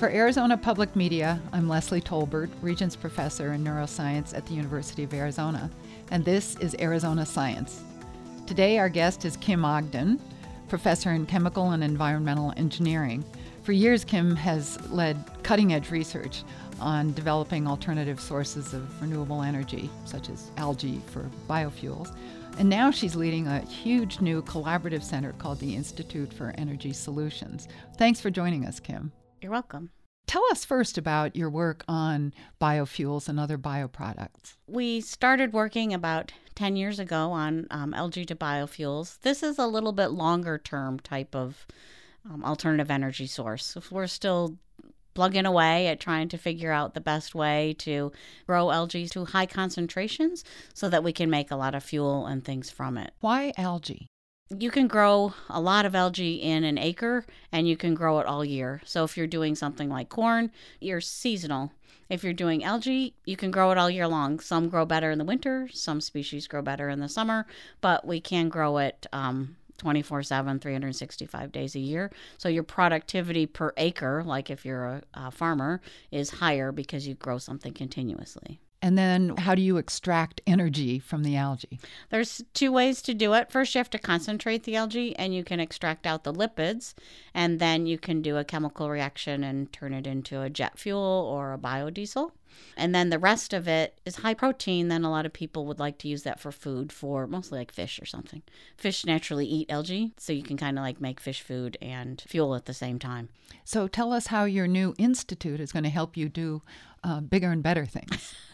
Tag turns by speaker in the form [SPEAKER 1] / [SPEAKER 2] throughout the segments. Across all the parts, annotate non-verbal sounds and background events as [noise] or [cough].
[SPEAKER 1] For Arizona Public Media, I'm Leslie Tolbert, Regents Professor in Neuroscience at the University of Arizona, and this is Arizona Science. Today, our guest is Kim Ogden, Professor in Chemical and Environmental Engineering. For years, Kim has led cutting edge research on developing alternative sources of renewable energy, such as algae for biofuels. And now she's leading a huge new collaborative center called the Institute for Energy Solutions. Thanks for joining us, Kim.
[SPEAKER 2] You're welcome.
[SPEAKER 1] Tell us first about your work on biofuels and other bioproducts.
[SPEAKER 2] We started working about 10 years ago on um, algae to biofuels. This is a little bit longer term type of um, alternative energy source. If we're still plugging away at trying to figure out the best way to grow algae to high concentrations so that we can make a lot of fuel and things from it.
[SPEAKER 1] Why algae?
[SPEAKER 2] You can grow a lot of algae in an acre and you can grow it all year. So if you're doing something like corn, you're seasonal. If you're doing algae, you can grow it all year long. Some grow better in the winter, some species grow better in the summer, but we can grow it um, 24 7, 365 days a year. So your productivity per acre, like if you're a, a farmer, is higher because you grow something continuously.
[SPEAKER 1] And then how do you extract energy from the algae?
[SPEAKER 2] There's two ways to do it. First, you have to concentrate the algae and you can extract out the lipids, and then you can do a chemical reaction and turn it into a jet fuel or a biodiesel. And then the rest of it is high protein. Then a lot of people would like to use that for food, for mostly like fish or something. Fish naturally eat algae, so you can kind of like make fish food and fuel at the same time.
[SPEAKER 1] So tell us how your new institute is going to help you do uh, bigger and better things. [laughs]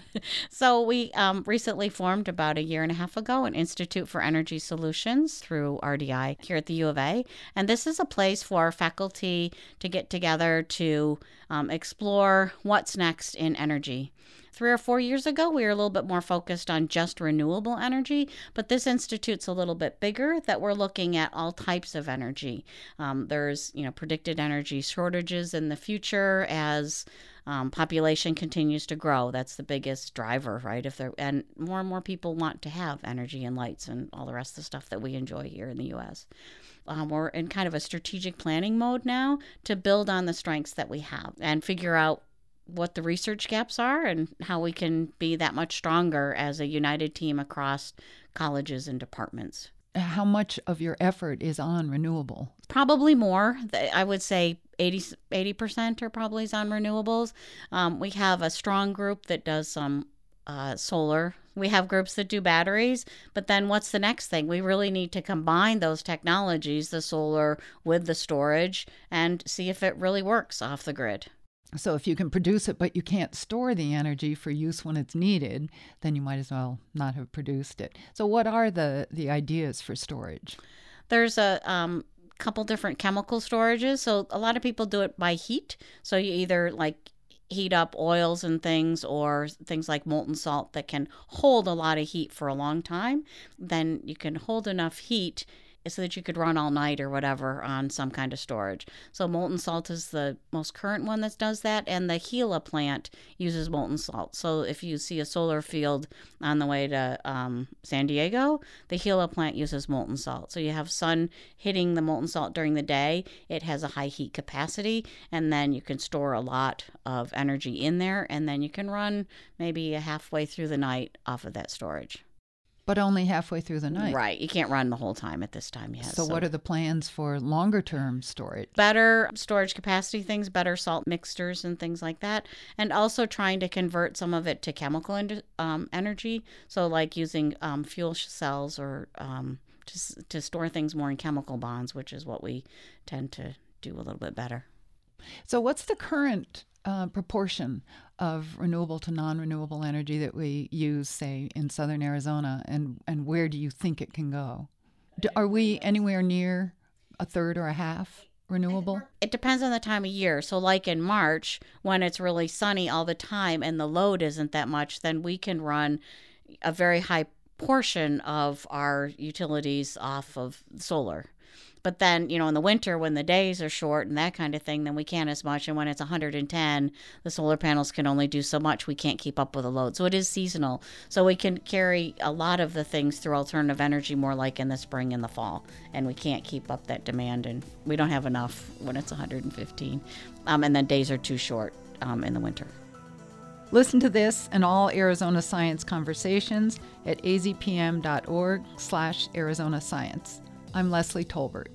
[SPEAKER 2] so we um, recently formed about a year and a half ago an Institute for Energy Solutions through RDI here at the U of A, and this is a place for faculty to get together to um, explore what's next in energy. Three or four years ago, we were a little bit more focused on just renewable energy, but this institute's a little bit bigger that we're looking at all types of energy. Um, there's, you know, predicted energy shortages in the future as um, population continues to grow. That's the biggest driver, right? If there and more and more people want to have energy and lights and all the rest of the stuff that we enjoy here in the U.S. Um, we're in kind of a strategic planning mode now to build on the strengths that we have and figure out what the research gaps are and how we can be that much stronger as a united team across colleges and departments
[SPEAKER 1] how much of your effort is on renewable?
[SPEAKER 2] Probably more. I would say 80 percent are probably on renewables. Um, we have a strong group that does some uh, solar. We have groups that do batteries, but then what's the next thing? We really need to combine those technologies, the solar with the storage, and see if it really works off the grid.
[SPEAKER 1] So if you can produce it, but you can't store the energy for use when it's needed, then you might as well not have produced it. So what are the the ideas for storage?
[SPEAKER 2] There's a um, couple different chemical storages. So a lot of people do it by heat. So you either like heat up oils and things or things like molten salt that can hold a lot of heat for a long time. Then you can hold enough heat so that you could run all night or whatever on some kind of storage. So molten salt is the most current one that does that, and the Gila plant uses molten salt. So if you see a solar field on the way to um, San Diego, the Gila plant uses molten salt. So you have sun hitting the molten salt during the day. It has a high heat capacity, and then you can store a lot of energy in there, and then you can run maybe halfway through the night off of that storage.
[SPEAKER 1] But only halfway through the night.
[SPEAKER 2] Right. You can't run the whole time at this time. Yes.
[SPEAKER 1] So, so, what are the plans for longer term storage?
[SPEAKER 2] Better storage capacity things, better salt mixtures and things like that. And also trying to convert some of it to chemical um, energy. So, like using um, fuel cells or um, to, to store things more in chemical bonds, which is what we tend to do a little bit better.
[SPEAKER 1] So, what's the current uh, proportion of renewable to non-renewable energy that we use, say, in southern Arizona, and and where do you think it can go? Do, are we anywhere near a third or a half renewable?
[SPEAKER 2] It depends on the time of year. So, like in March, when it's really sunny all the time and the load isn't that much, then we can run a very high portion of our utilities off of solar But then, you know, in the winter when the days are short and that kind of thing, then we can't as much. And when it's 110, the solar panels can only do so much. We can't keep up with the load. So it is seasonal. So we can carry a lot of the things through alternative energy more like in the spring and the fall. And we can't keep up that demand. And we don't have enough when it's 115. Um, and then days are too short um, in the winter.
[SPEAKER 1] Listen to this and all Arizona Science conversations at azpm.org slash Arizona Science. I'm Leslie Tolbert.